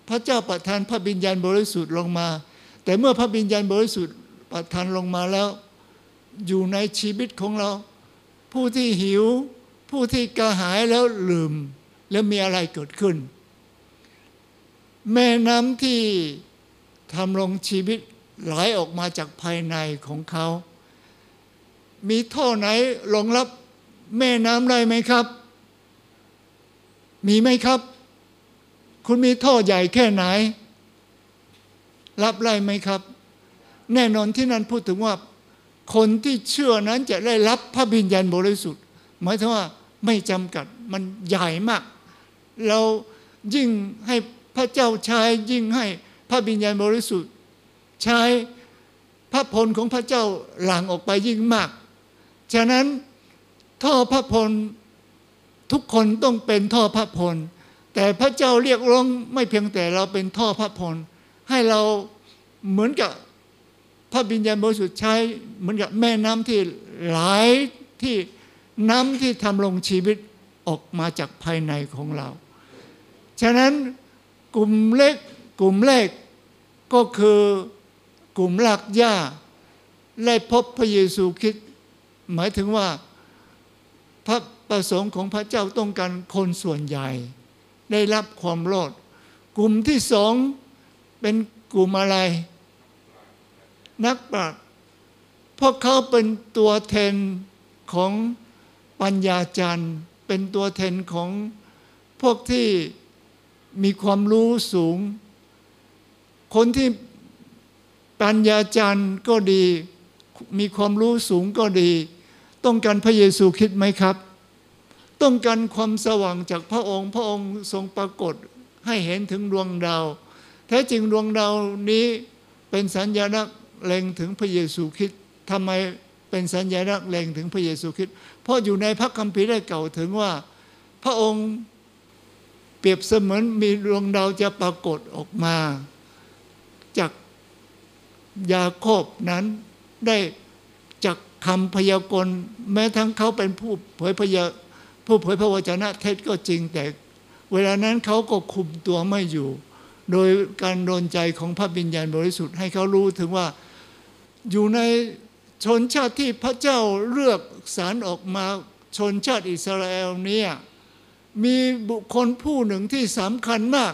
พระเจ้าประทานพระบิญญาณบริสุทธิ์ลงมา แต่เมื่อพระบิญญาณบริสุทธิ์ประทานลงมาแล้ว อยู่ในชีวิตของเรา ผู้ที่หิว ผู้ที่กระหายแล้วลืม แล้วมีอะไรเกิดขึ้น แม่น้ำที่ทำลงชีวิตไหลออกมาจากภายในของเขา มีท่อไหนรองรับแม่น้ำได้ไหมครับ มีไหมครับ คุณมีท่อใหญ่แค่ไหน รับได้ไหมครับ แน่นอนที่นั่นพูดถึงว่า คนที่เชื่อนั้นจะได้รับพระบิญญาณบริสุทธิ์ หมายถึงว่าไม่จำกัดมันใหญ่มาก เรายิ่งให้พระเจ้าใช้ยิ่งให้พระบิญญาณบริสุทธิ์ ใช้พระพลของพระเจ้าหลั่งออกไปยิ่งมาก ฉะนั้นท่อพระพลทุกคนต้องเป็นท่อพระพลแต่พระเจ้าเรียกร้องไม่เพียงแต่เราเป็นท่อพระพลให้เราเหมือนกับพระบิญญาณบริสุทธิ์ใช้เหมือนกับแม่น้ำที่ไหลที่น้ำที่ทำลงชีวิตออกมาจากภายในของเรา ฉะนั้นกลุ่มเล็กกลุ่มแรกก็คือกลุ่มหลักหญ้าได้พบพระเยซูคริสต์ หมายถึงว่าพระประสงค์ของพระเจ้าต้องการคนส่วนใหญ่ ได้รับความรอด กลุ่มที่สองเป็นกลุ่มอะไร นักปราชญ์พวกเขาเป็นตัวแทนของปัญญาจารย์ เป็นตัวแทนของพวกที่มีความรู้สูง คนที่ปัญญาจารย์ก็ดี มีความรู้สูงก็ดี ต้องการพระเยซูคิดไหมครับ ต้องการความสว่างจากพระองค์ พระองค์ทรงปรากฏให้เห็นถึงดวงดาวแท้จริงดวงดาวนี้เป็นสัญญาณเล็งถึงพระเยซูคริสต์ทำไมเป็นสัญญาณเล็งถึงพระเยซูคริสต์เพราะอยู่ในพระคัมภีร์ได้เก่าถึงว่า พระองค์เปรียบเสมือนมีดวงดาวจะปรากฏออกมา จากยาโคบนั้น ได้จากคำพยากรณ์แม้ทั้งเขาเป็นผู้เผยพยาผู้เผยพระวจนะเท็จก็จริงแต่เวลานั้นเขาก็คุมตัวไม่อยู่ โดยการโดนใจของพระบิญญาณบริสุทธิ์ให้เขารู้ถึงว่าอยู่ในชนชาติที่พระเจ้าเลือกสารออกมาชนชาติอิสราเอลเนี่ยมีบุคคลผู้หนึ่งที่สำคัญมาก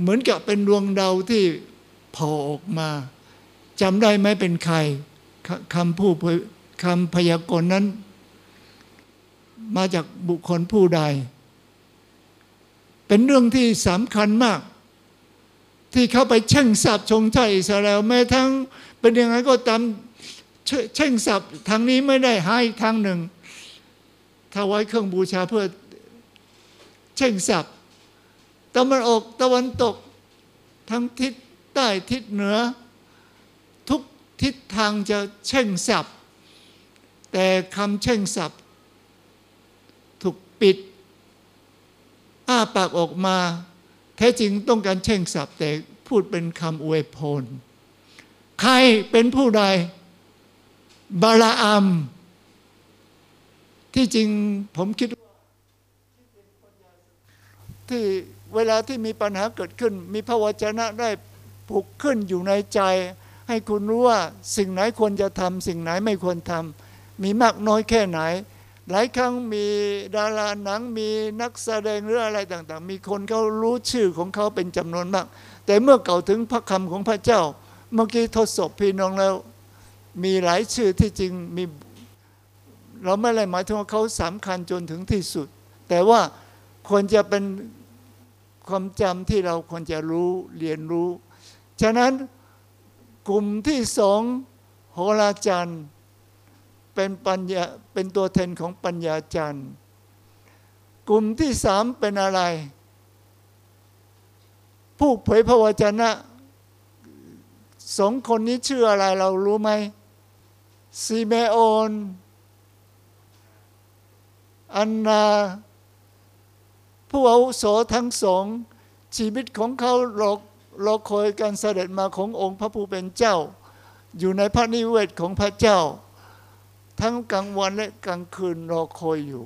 เหมือนกับเป็นดวงดาวที่โผล่ออกมา จำได้ไหมเป็นใครคำผู้คำพยากรณ์นั้น มาจากบุคคลผู้ใด เป็นเรื่องที่สำคัญมาก ที่เข้าไปแช่งสาบชงชาติอิสราเอลแม้ทั้งเป็นยังไงก็ตามเช่งสาบทางนี้ไม่ได้ให้ทางหนึ่งถวายเครื่องบูชาเพื่อแช่งสาบตะวันออกตะวันตก ทั้งทิศใต้ทิศเหนือ ทิศทางจะแช่งสับแต่คำแช่งสับถูกปิด อ้าปากออกมา แท้จริงต้องการแช่งสับแต่พูดเป็นคำอวยพรใครเป็นผู้ใด บาลาอัม ที่จริงผมคิดว่าที่เวลาที่มีปัญหาเกิดขึ้น มีพระวจนะได้ผูกขึ้นอยู่ในใจ ให้คุณรู้ว่าสิ่งไหนควรจะทำสิ่งไหนไม่ควรทำมีมากน้อยแค่ไหน หลายครั้งมีดาราหนังมีนักแสดงหรืออะไรต่างๆ มีคนเขารู้ชื่อของเขาเป็นจำนวนมาก แต่เมื่อเก่าถึงพระคำของพระเจ้า เมื่อกี้ทดสอบพี่น้องแล้ว มีหลายชื่อที่จริงมีเราไม่ได้หมายถึงว่าเขาสำคัญจนถึงที่สุด แต่ว่าควรจะเป็นความจำที่เราควรจะรู้เรียนรู้ ฉะนั้น กลุ่มที่สองโหราจันเป็นปัญญาเป็นตัวแทนของปัญญาจันทร์กลุ่มที่สามเป็นอะไร ผู้เผยพระวจนะสองคนนี้ชื่ออะไรเรารู้ไหมซีเมโอนอันนาผู้อาวุโสทั้งสองชีวิตของเขาร อรอคอยการเสด็จมาขององค์พระผู้เป็นเจ้า อยู่ในพระนิเวศของพระเจ้า ทั้งกลางวันและกลางคืนรอคอยอยู่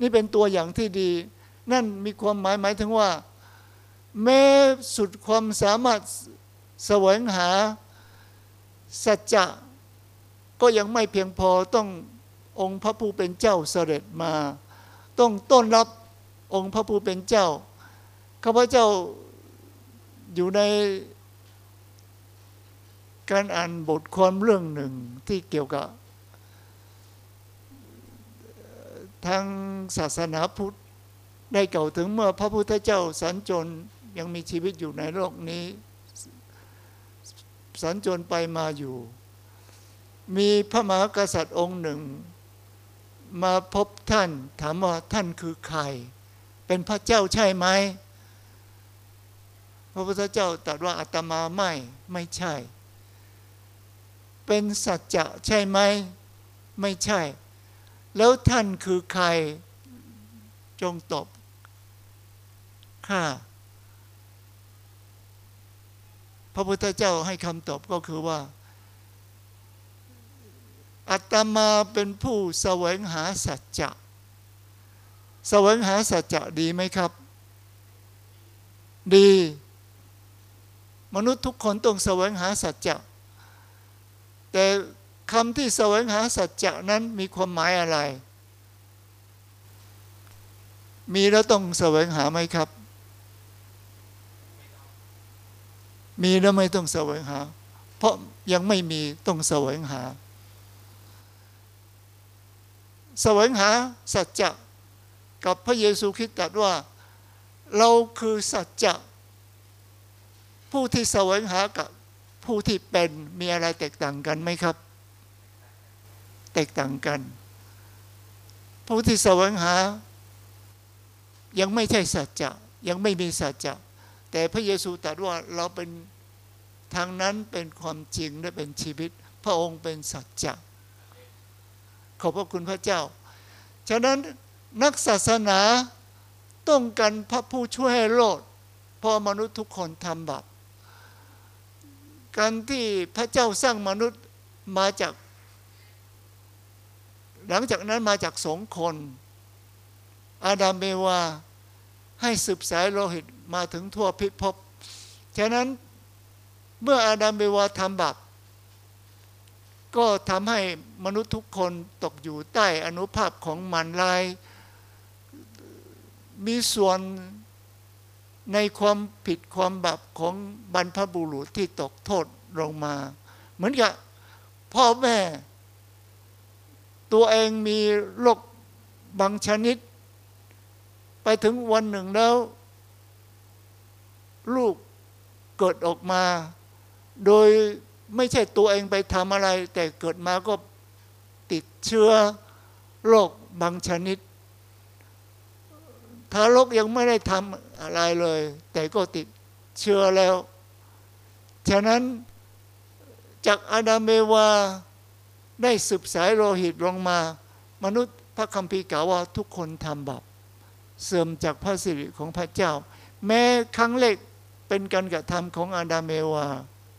นี่เป็นตัวอย่างที่ดี นั่นมีความหมายหมายถึงว่า แม้สุดความสามารถแสวงหาสัจจะก็ยังไม่เพียงพอต้ององค์พระผู้เป็นเจ้าเสด็จมา ต้องต้อนรับองค์พระผู้เป็นเจ้าข้าพเจ้า อยู่ในการอ่านบทความเรื่องหนึ่งที่เกี่ยวกับทางศาสนาพุทธได้เก่าถึงเมื่อพระพุทธเจ้าสัญจรยังมีชีวิตอยู่ในโลกนี้ สัญจรไปมาอยู่ มีพระมหากษัตริย์องค์หนึ่ง มาพบท่านถามว่าท่านคือใคร เป็นพระเจ้าใช่ไหม พระพุทธเจ้าตรัสว่าอาตมาไม่ไม่ใช่ เป็นสัจจะใช่ไหมไม่ใช่ แล้วท่านคือใครจงตอบข้าพระพุทธเจ้าให้คำตอบก็คือว่าอัตมาเป็นผู้แสวงหาสัจจะแสวงหาสัจจะดีไหมครับ ดี มนุษย์ทุกคนต้องแสวงหาสัจจะแต่คำที่แสวงหาสัจจะนั้นมีความหมายอะไร มีแล้วต้องแสวงหาไหมครับ มีแล้วไม่ต้องแสวงหา เพราะยังไม่มีต้องแสวงหา แสวงหาสัจจะกับพระเยซูคริสต์ตรัสว่า เราคือสัจจะ ผู้ที่แสวงหากับผู้ที่เป็นมีอะไรแตกต่างกันไหมครับ แตกต่างกัน ผู้ที่แสวงหา ยังไม่ใช่สัจจะยังไม่มีสัจจะแต่พระเยซูตรัสว่าเราเป็นทางนั้นเป็นความจริงและเป็นชีวิต พระองค์เป็นสัจจะขอบพระคุณพระเจ้า ฉะนั้นนักศาสนาต้องการพระผู้ช่วยให้โลดเพราะมนุษย์ทุกคนทำบาป การที่พระเจ้าสร้างมนุษย์มาจาก หลังจากนั้นมาจากสองคน อาดามเมวา ให้สืบสายโลหิตมาถึงทั่วพิภพฉะนั้นเมื่ออาดามเมวาทำบาปก็ทำให้มนุษย์ทุกคนตกอยู่ใต้อนุภาพของมันลาย มีส่วน ในความผิดความบาปของบรรพบุรุษที่ตกโทษลงมา เหมือนกับพ่อแม่ ตัวเองมีโรคบางชนิด ไปถึงวันหนึ่งแล้ว ลูกเกิดออกมา โดยไม่ใช่ตัวเองไปทำอะไร แต่เกิดมาก็ติดเชื้อโรคบางชนิดทารกยังไม่ได้ทำ อะไรเลย แต่ก็ติดเชื้อแล้ว ฉะนั้นจากอาดามเมวาได้สืบสายโลหิตลงมา มนุษย์พระคัมภีร์กล่าวว่าทุกคนทำบาปเสื่อมจากพระสิริของพระเจ้า แม้ครั้งแรกเป็นการกระทำของอาดามเมวา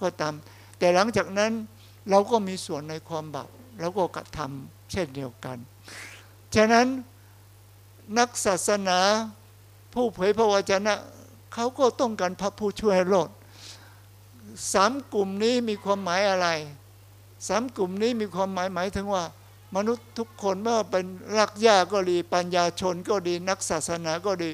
ก็ตาม แต่หลังจากนั้นเราก็มีส่วนในความบาปเราก็กระทำเช่นเดียวกัน ฉะนั้นนักศาสนา ผู้เผยพระวจนะเขาก็ต้องการพระผู้ช่วยให้รอดสามกลุ่มนี้มีความหมายอะไรสามกลุ่มนี้มีความหมายหมายถึงว่า มนุษย์ทุกคนไม่ว่าเป็นรักญาก็ดีปัญญาชนก็ดีนักศาสนาก็ดี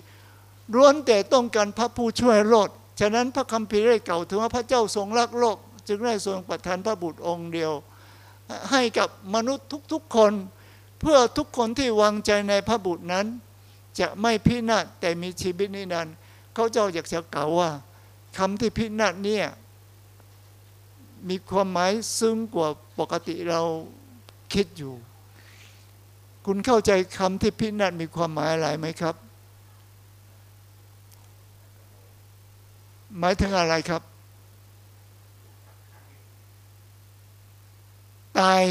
ล้วนแต่ต้องการพระผู้ช่วยรอดฉะนั้นพระคัมภีร์ได้กล่าวถึงว่าพระเจ้าทรงรักโลก จึงได้ทรงประทานพระบุตรองค์เดียว ให้กับมนุษย์ทุกๆคน เพื่อทุกคนที่วางใจในพระบุตรนั้น จะไม่พินาศแต่มีชีวิตนิรันดร์เขาเจ้าอยากจะกล่าวว่าคำที่พินาศเนี่ยมีความหมายซึ้งกว่าปกติเราคิดอยู่ คุณเข้าใจคำที่พินาศมีความหมายอะไรไหมครับ หมายถึงอะไรครับ ตาย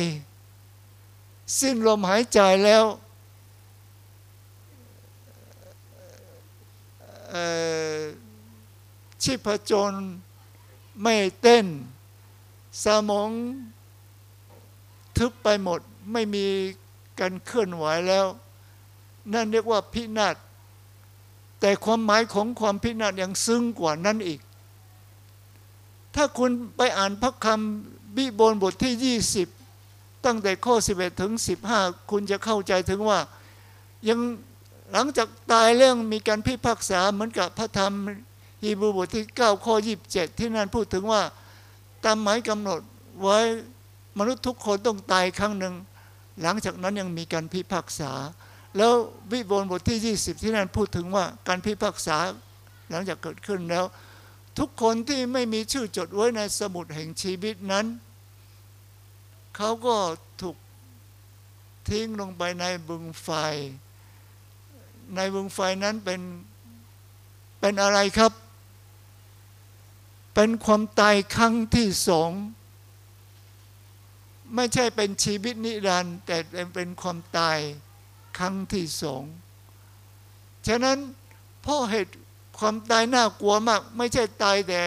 สิ้นลมหายใจแล้วเอ่อ ชีพจรไม่เต้น สมองทึบไปหมดไม่มีการเคลื่อนไหวแล้ว นั่นเรียกว่าพินาศแต่ความหมายของความพินาศยังซึ้งกว่านั้นอีก ถ้าคุณไปอ่านพระคำบิบนบทที่ 20 ตั้งแต่ข้อ 11 ถึง 15 คุณจะเข้าใจถึงว่ายัง หลังจากตายเรื่องมีการพิพากษาเหมือนกับพระธรรมฮีบรูบทที่ 9 ข้อ 27 ที่นั่นพูดถึงว่าตามหมายกำหนดไว้มนุษย์ทุกคนต้องตายครั้งหนึ่ง หลังจากนั้นยังมีการพิพากษา แล้ววิบลบทที่ 20 ที่นั่นพูดถึงว่าการพิพากษาหลังจากเกิดขึ้นแล้ว ทุกคนที่ไม่มีชื่อจดไว้ในสมุดแห่งชีวิตนั้น เขาก็ถูกทิ้งลงไปในบึงไฟ ในบึงไฟนั้นเป็นเป็นอะไรครับ เป็นความตายครั้งที่สองไม่ใช่เป็นชีวิตนิรันดร์แต่เป็นความตายครั้งที่สองฉะนั้นเพราะเหตุความตายน่ากลัวมาก ไม่ใช่ตายแต่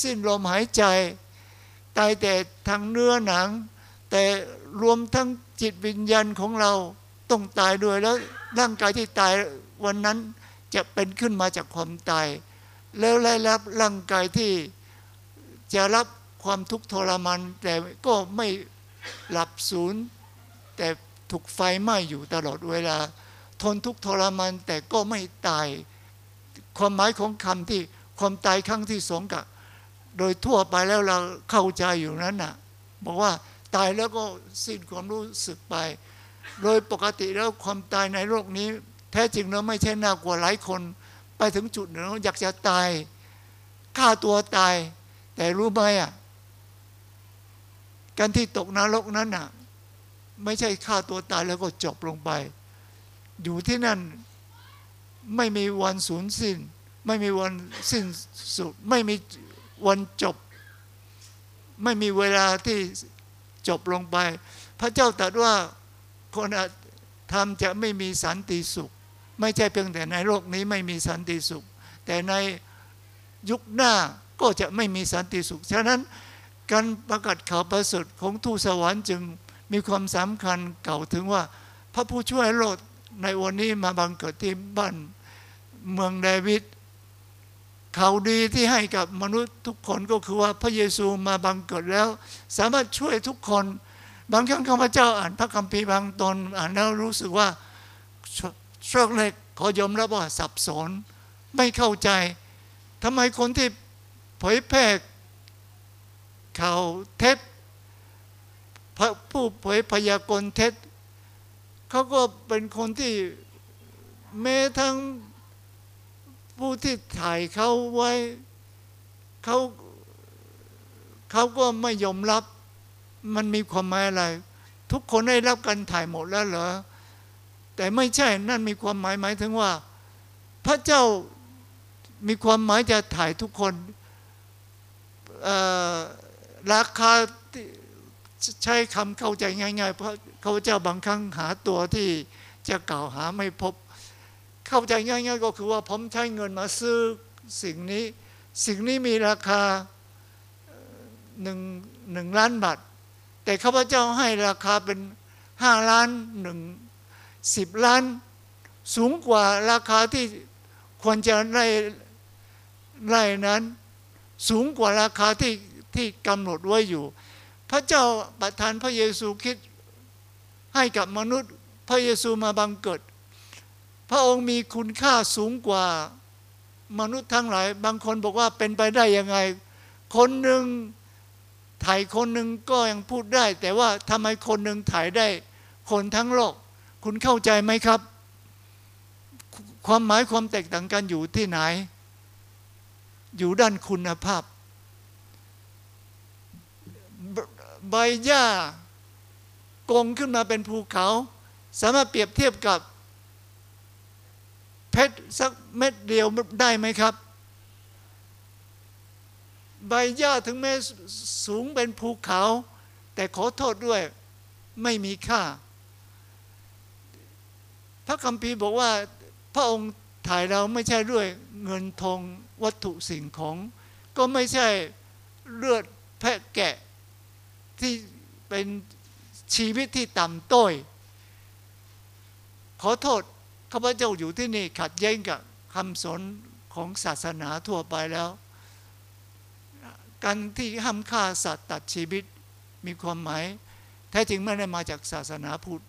สิ้นลมหายใจ ตายแต่ทางเนื้อหนัง แต่รวมทั้งจิตวิญญาณของเรา ต้องตายด้วยแล้วร่างกายที่ตายวันนั้นจะเป็นขึ้นมาจากความตาย แล้วได้รับร่างกายที่จะรับความทุกข์ทรมานแต่ก็ไม่หลับศูนย์ แต่ถูกไฟไหม้อยู่ตลอดเวลา ทนทุกข์ทรมานแต่ก็ไม่ตาย ความหมายของคำที่ความตายครั้งที่สองกับโดยทั่วไปแล้วเราเข้าใจอยู่นั้นน่ะ บอกว่าตายแล้วก็สิ้นความรู้สึกไป โดยปกติแล้วความตายในโลกนี้ แท้จริงแล้วไม่ใช่น่ากลัวหลายคน ไปถึงจุดหนึ่งอยากจะตายฆ่าตัวตาย แต่รู้ไหมอะการที่ตกนรกนั้นอะ ไม่ใช่ฆ่าตัวตายแล้วก็จบลงไป อยู่ที่นั่นไม่มีวันสูญสิ้น ไม่มีวันสิ้นสุด ไม่มีวันจบ ไม่มีเวลาที่จบลงไป พระเจ้าตรัสว่า คนทำจะไม่มีสันติสุข ไม่ใช่เพียงแต่ในโลกนี้ไม่มีสันติสุข แต่ในยุคหน้าก็จะไม่มีสันติสุข ฉะนั้นการประกาศข่าวประเสริฐของทูตสวรรค์จึงมีความสำคัญเก่าถึงว่า พระผู้ช่วยโลดในวันนี้มาบังเกิดที่บ้านเมืองเดวิดข่าวดีที่ให้กับมนุษย์ทุกคนก็คือว่าพระเยซูมาบังเกิดแล้ว สามารถช่วยทุกคน บางครั้งข้าพเจ้าอ่านพระคัมภีร์บางตอนอ่านแล้วรู้สึกว่าช่วงแรกขอยอมรับว่าสับสน ไม่เข้าใจทำไมคนที่เผยแพร่ข่าวเท็จผู้เผยพยากรณ์เท็จเขาก็เป็นคนที่แม้ทั้งผู้ที่ถ่ายเขาไว้เขาเขาก็ไม่ยอมรับ มันมีความหมายอะไร ทุกคนได้รับการถ่ายหมดแล้วเหรอ แต่ไม่ใช่นั่นมีความหมายหมายถึงว่า พระเจ้ามีความหมายจะถ่ายทุกคนราคาที่ใช้คำเข้าใจง่ายๆ เพราะข้าเจ้าบางครั้งหาตัวที่จะกล่าวหาไม่พบ เข้าใจง่ายๆ ก็คือว่าผมใช้เงินมาซื้อสิ่งนี้ สิ่งนี้มีราคาหนึ่งหนึ่งล้านบาท แต่ข้าพเจ้าให้ราคาเป็นห้าล้านหนึ่งสิบล้าน สูงกว่าราคาที่ควรจะได้ได้นั้น สูงกว่าราคาที่ที่กำหนดไว้อยู่ พระเจ้าประทานพระเยซูคริดให้กับมนุษย์ พระเยซูมาบังเกิด พระองค์มีคุณค่าสูงกว่ามนุษย์ทั้งหลาย บางคนบอกว่าเป็นไปได้ยังไง คนหนึ่ง ถ่ายคนหนึ่งก็ยังพูดได้ แต่ว่าทำไมคนหนึ่งถ่ายได้ คนทั้งโลก คุณเข้าใจไหมครับ ความหมายความแตกต่างกันอยู่ที่ไหน อยู่ด้านคุณภาพ ใบหญ้ากงขึ้นมาเป็นภูเขา สามารถเปรียบเทียบกับเพชรสักเม็ดเดียวได้ไหมครับ ใบหญ้าถึงแม้สูงเป็นภูเขา แต่ขอโทษด้วยไม่มีค่า พระคัมภีร์บอกว่าพระองค์ถ่ายเราไม่ใช่ด้วยเงินทองวัตถุสิ่งของ ก็ไม่ใช่เลือดแพะแกะที่เป็นชีวิตที่ต่ำต้อยขอโทษข้าพเจ้าอยู่ที่นี่ขัดแย้งกับคำสอนของศาสนาทั่วไปแล้ว การที่ห้ามฆ่าสัตว์ตัดชีวิตมีความหมาย แท้จริงไม่ได้มาจากศาสนาพุทธ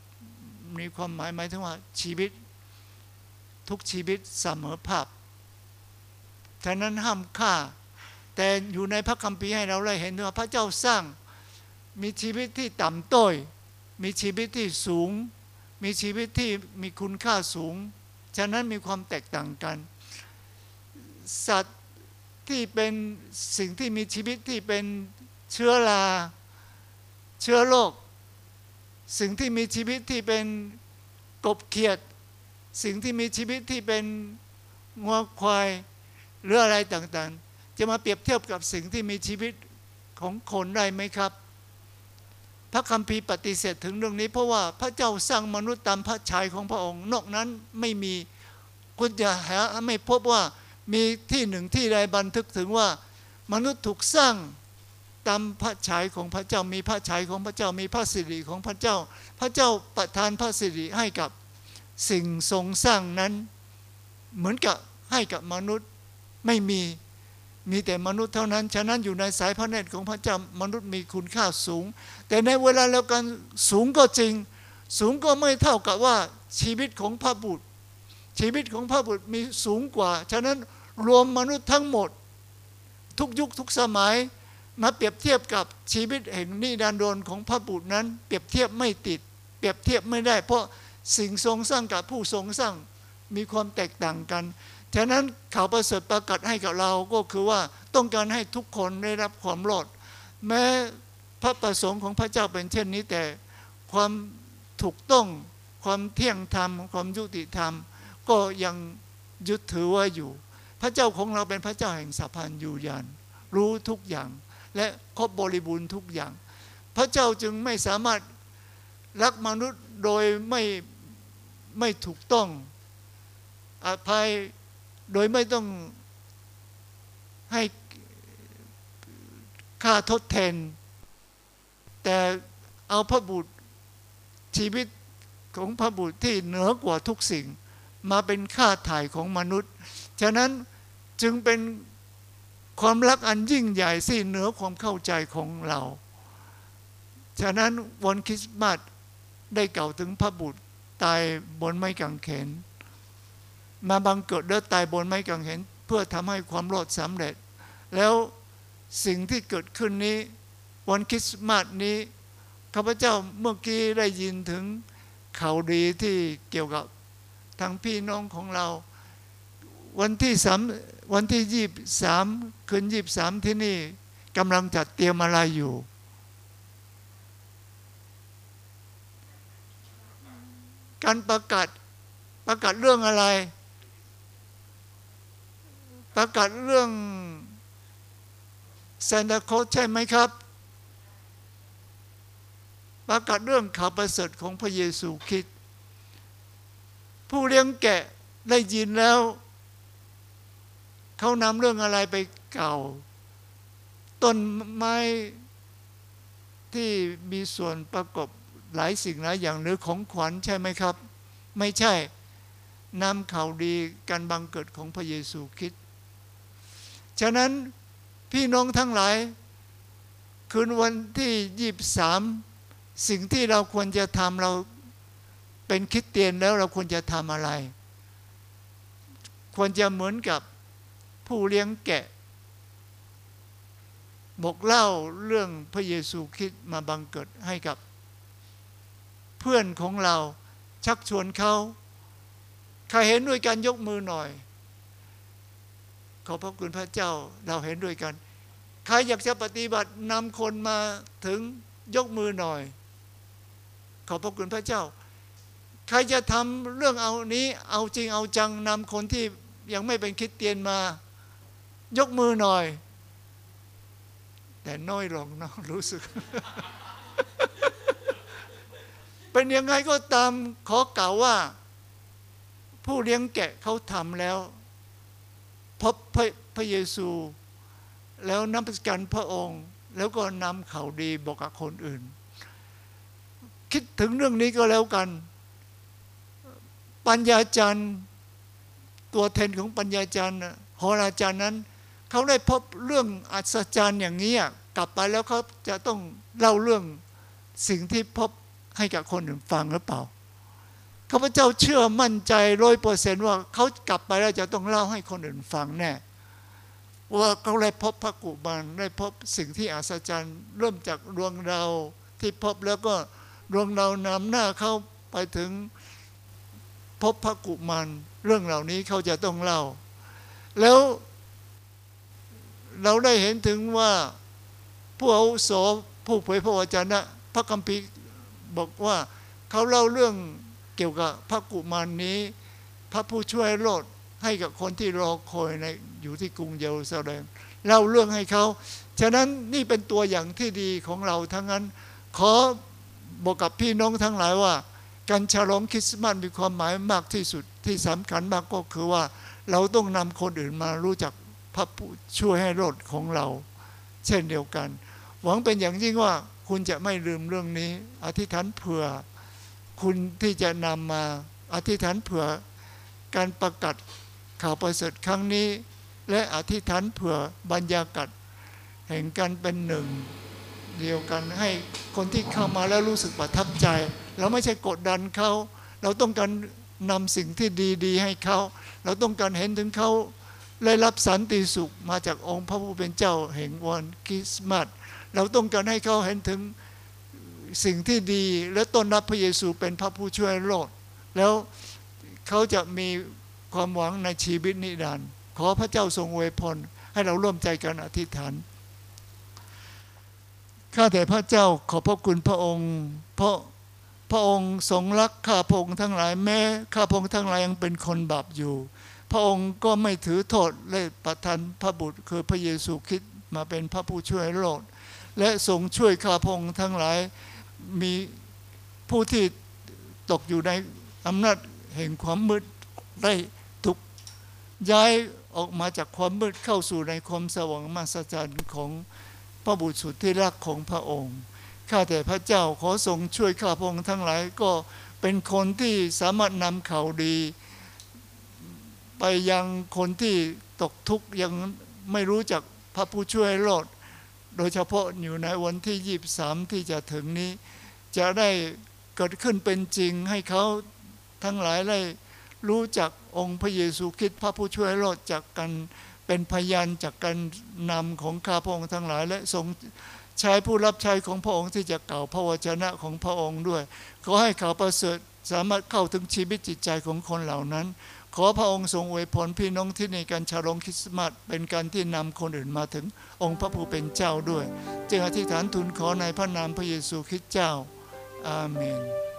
มีความหมายหมายถึงว่าชีวิต ทุกชีวิตเสมอภาพฉะนั้นห้ามฆ่า แต่อยู่ในพระคัมภีร์ให้เราได้เห็นว่าพระเจ้าสร้างมีชีวิตที่ต่ำต้อย มีชีวิตที่สูง มีชีวิตที่มีคุณค่าสูง ฉะนั้นมีความแตกต่างกัน สัตว์ ที่เป็นสิ่งที่มีชีวิตที่เป็นเชื้อราเชื้อโรคสิ่งที่มีชีวิตที่เป็นกบเขียด สิ่งที่มีชีวิตที่เป็นงัวควายหรืออะไรต่างๆ จะมาเปรียบเทียบกับสิ่งที่มีชีวิตของคนได้ไหมครับ พระคัมภีร์ปฏิเสธถึงเรื่องนี้ เพราะว่าพระเจ้าสร้างมนุษย์ตามพระฉายของพระองค์ นอกนั้นไม่มีคุณจะหาไม่พบว่า มีที่หนึ่งที่ใดบันทึกถึงว่า มนุษย์ถูกสร้างตามพระฉายของพระเจ้ามีพระฉายของพระเจ้ามีพระสิริของพระเจ้า พระเจ้าประทานพระสิริให้กับสิ่งทรงสร้างนั้น เหมือนกับให้กับมนุษย์ไม่มีมีแต่มนุษย์เท่านั้น ฉะนั้นอยู่ในสายพระเนตรของพระเจ้ามนุษย์มีคุณค่าสูง แต่ในเวลาแล้วกันสูงก็จริง สูงก็ไม่เท่ากับว่าชีวิตของพระบุตร ชีวิตของพระบุตรมีสูงกว่า ฉะนั้นรวมมนุษย์ทั้งหมด ทุกยุคทุกสมัย มาเปรียบเทียบกับชีวิตแห่งนิรันดรของพระบุตรนั้น เปรียบเทียบไม่ติด เปรียบเทียบไม่ได้ เพราะสิ่งทรงสร้างกับผู้ทรงสร้างมีความแตกต่างกัน ฉะนั้นข่าวประเสริฐประกาศให้กับเราก็คือว่าต้องการให้ทุกคนได้รับความรอด แม้พระประสงค์ของพระเจ้าเป็นเช่นนี้แต่ความถูกต้องความเที่ยงธรรม ความยุติธรรม ก็ยังยึดถือว่าอยู่ พระเจ้าของเราเป็นพระเจ้าแห่งสัพพันธ์อยู่ยานรู้ทุกอย่าง และครบบริบูรณ์ทุกอย่าง พระเจ้าจึงไม่สามารถรักมนุษย์โดยไม่ไม่ถูกต้องอภัยโดยไม่ต้องให้ค่าทดแทน แต่เอาพระบุตรชีวิตของพระบุตรที่เหนือกว่าทุกสิ่ง มาเป็นค่าถ่ายของมนุษย์ ฉะนั้นจึงเป็นความรักอันยิ่งใหญ่ที่เหนือความเข้าใจของเรา ฉะนั้นวันคริสต์มาสได้เก่าถึงพระบุตรตายบนไม้กางเขน มาบังเกิดเดินตายบนไม้กางเขน เพื่อทำให้ความรอดสำเร็จ แล้วสิ่งที่เกิดขึ้นนี้ วันคริสต์มาสนี้ข้าพเจ้าเมื่อกี้ได้ยินถึงข่าวดีที่เกี่ยวกับ ทางพี่น้องของเรา วันที่สามวันที่ยี่สามคืนยี่สามที่นี่กำลังจัดเตรียมอะไรอยู่ การประกาศประกาศเรื่องอะไร ประกาศเรื่องซนตาคใช่ไหมครับ ประกาศเรื่องข่าวประเสริฐของพระเยซูคริสต ผู้เลี้ยงแกะได้ยินแล้ว เขานำเรื่องอะไรไปเก่า ต้นไม้ที่มีส่วนประกอบหลายสิ่งหลายอย่างหรือของขวัญใช่ไหมครับ ไม่ใช่นำข่าวดีการบังเกิดของพระเยซูคริสต์ฉะนั้นพี่น้องทั้งหลาย คืนวันที่ยี่สามสิ่งที่เราควรจะทำเรา เป็นคิดเตียนแล้วเราควรจะทำอะไร ควรจะเหมือนกับผู้เลี้ยงแกะ บอกเล่าเรื่องพระเยซูคริสต์มาบังเกิดให้กับ เพื่อนของเราชักชวนเขาใครเห็นด้วยกันยกมือหน่อย ขอบพระคุณพระเจ้าเราเห็นด้วยกัน ใครอยากจะปฏิบัตินำคนมาถึงยกมือหน่อย ขอบพระคุณพระเจ้า ใครจะทำเรื่องเอานี้ เอาจริงเอาจังนำคนที่ยังไม่เป็นคริสเตียนมา ยกมือหน่อย แต่น้อยลงเนาะรู้สึก เป็นยังไงก็ตามขอกล่าวว่า ผู้เลี้ยงแกะเขาทำแล้ว พบพระพระเยซู แล้วนับกันพระองค์ แล้วก็นำข่าวดีบอกกับคนอื่น คิดถึงเรื่องนี้ก็แล้วกัน ปัญญาจันทร์ตัวแทนของปัญญาจันทร์น่ะโหราจารย์นั้น เขาได้พบเรื่องอัศจรรย์อย่างนี้กลับไปแล้วเขาจะต้องเล่าเรื่องสิ่งที่พบให้กับคนอื่นฟังหรือเปล่าข้าพเจ้าเชื่อมั่นใจร้อยเปอร์เซนต์ว่าเขากลับไปแล้วจะต้องเล่าให้คนอื่นฟังแน่ว่าเขาได้พบพระกุมารได้พบสิ่งที่อัศจรรย์เริ่มจากดวงดาวที่พบแล้วก็ดวงดาวนำหน้าเข้าไปถึง พบพระกุมารเรื่องเหล่านี้เขาจะต้องเล่า แล้วเราได้เห็นถึงว่าผู้อาวุโสผู้เผยพระวจนะ พระคัมภีร์บอกว่าเขาเล่าเรื่องเกี่ยวกับพระกุมารนนี้ พระผู้ช่วยโลดให้กับคนที่รอคอยในอยู่ที่กรุงเยรูซาเล็มเล่าเรื่องให้เขาฉะนั้นนี่เป็นตัวอย่างที่ดีของเราทั้งนั้น ขอบอกกับพี่น้องทั้งหลายว่า การฉลองคริสต์มาสมีความหมายมากที่สุดที่สำคัญมากก็คือว่า เราต้องนำคนอื่นมารู้จักพระผู้ช่วยให้รอดของเรา เช่นเดียวกัน หวังเป็นอย่างยิ่งว่าคุณจะไม่ลืมเรื่องนี้ อธิษฐานเผื่อ คุณที่จะนำมาอธิษฐานเผื่อ การประกาศข่าวประเสริฐครั้งนี้ และอธิษฐานเผื่อบรรยากาศแห่งการเป็นหนึ่ง เดียวกันให้คนที่เข้ามาแล้วรู้สึกประทับใจ เราไม่ใช่กดดันเขา เราต้องการนำสิ่งที่ดี ๆ ให้เขา เราต้องการเห็นถึงเขาได้รับสันติสุขมาจากองค์พระผู้เป็นเจ้าแห่งวันคริสต์มาสเราต้องการให้เขาเห็นถึงสิ่งที่ดีและต้อนรับพระเยซูเป็นพระผู้ช่วยโลก แล้วเขาจะมีความหวังในชีวิตนิรันดร์ขอพระเจ้าทรงอวยพรให้เราร่วมใจกันอธิษฐานข้าแต่พระเจ้าขอพระคุณพระองค์เพราะ พระองค์ทรงรักข้าพงค์ทั้งหลายแม้ข้าพงค์ทั้งหลายยังเป็นคนบาปอยู่ พระองค์ก็ไม่ถือโทษและประทานพระบุตรคือพระเยซูคริสต์มาเป็นพระผู้ช่วยโลกและทรงช่วยข้าพงค์ทั้งหลายมีผู้ที่ตกอยู่ในอำนาจแห่งความมืดได้ถูกย้ายออกมาจากความมืดเข้าสู่ในความสว่างมหัศจรรย์ของพระบุตรสุดที่รักของพระองค์ ข้าแต่พระเจ้าขอทรงช่วยข้าพงค์ทั้งหลายก็เป็นคนที่สามารถนำข่าวดี ไปยังคนที่ตกทุกข์ยังไม่รู้จักพระผู้ช่วยรอดโดยเฉพาะอยู่ในวันที่ยี่สามที่จะถึงนี้ จะได้เกิดขึ้นเป็นจริงให้เขาทั้งหลายได้รู้จักองค์พระเยซูคริสต์พระผู้ช่วยรอดจากกันเป็นพยานจากการนำของข้าพงค์ทั้งหลายและทรง ใช้ผู้รับใช้ของพระองค์ที่จะกล่าวพระวจนะของพระองค์ด้วย ขอให้ข่าวประเสริฐสามารถเข้าถึงชีวิตจิตใจของคนเหล่านั้น ขอพระองค์ทรงอวยพรพี่น้องที่ในการฉลองคริสต์มาสเป็นการที่นำคนอื่นมาถึงองค์พระผู้เป็นเจ้าด้วย จึงอธิษฐานทูลขอในพระนามพระเยซูคริสต์เจ้าอาเมน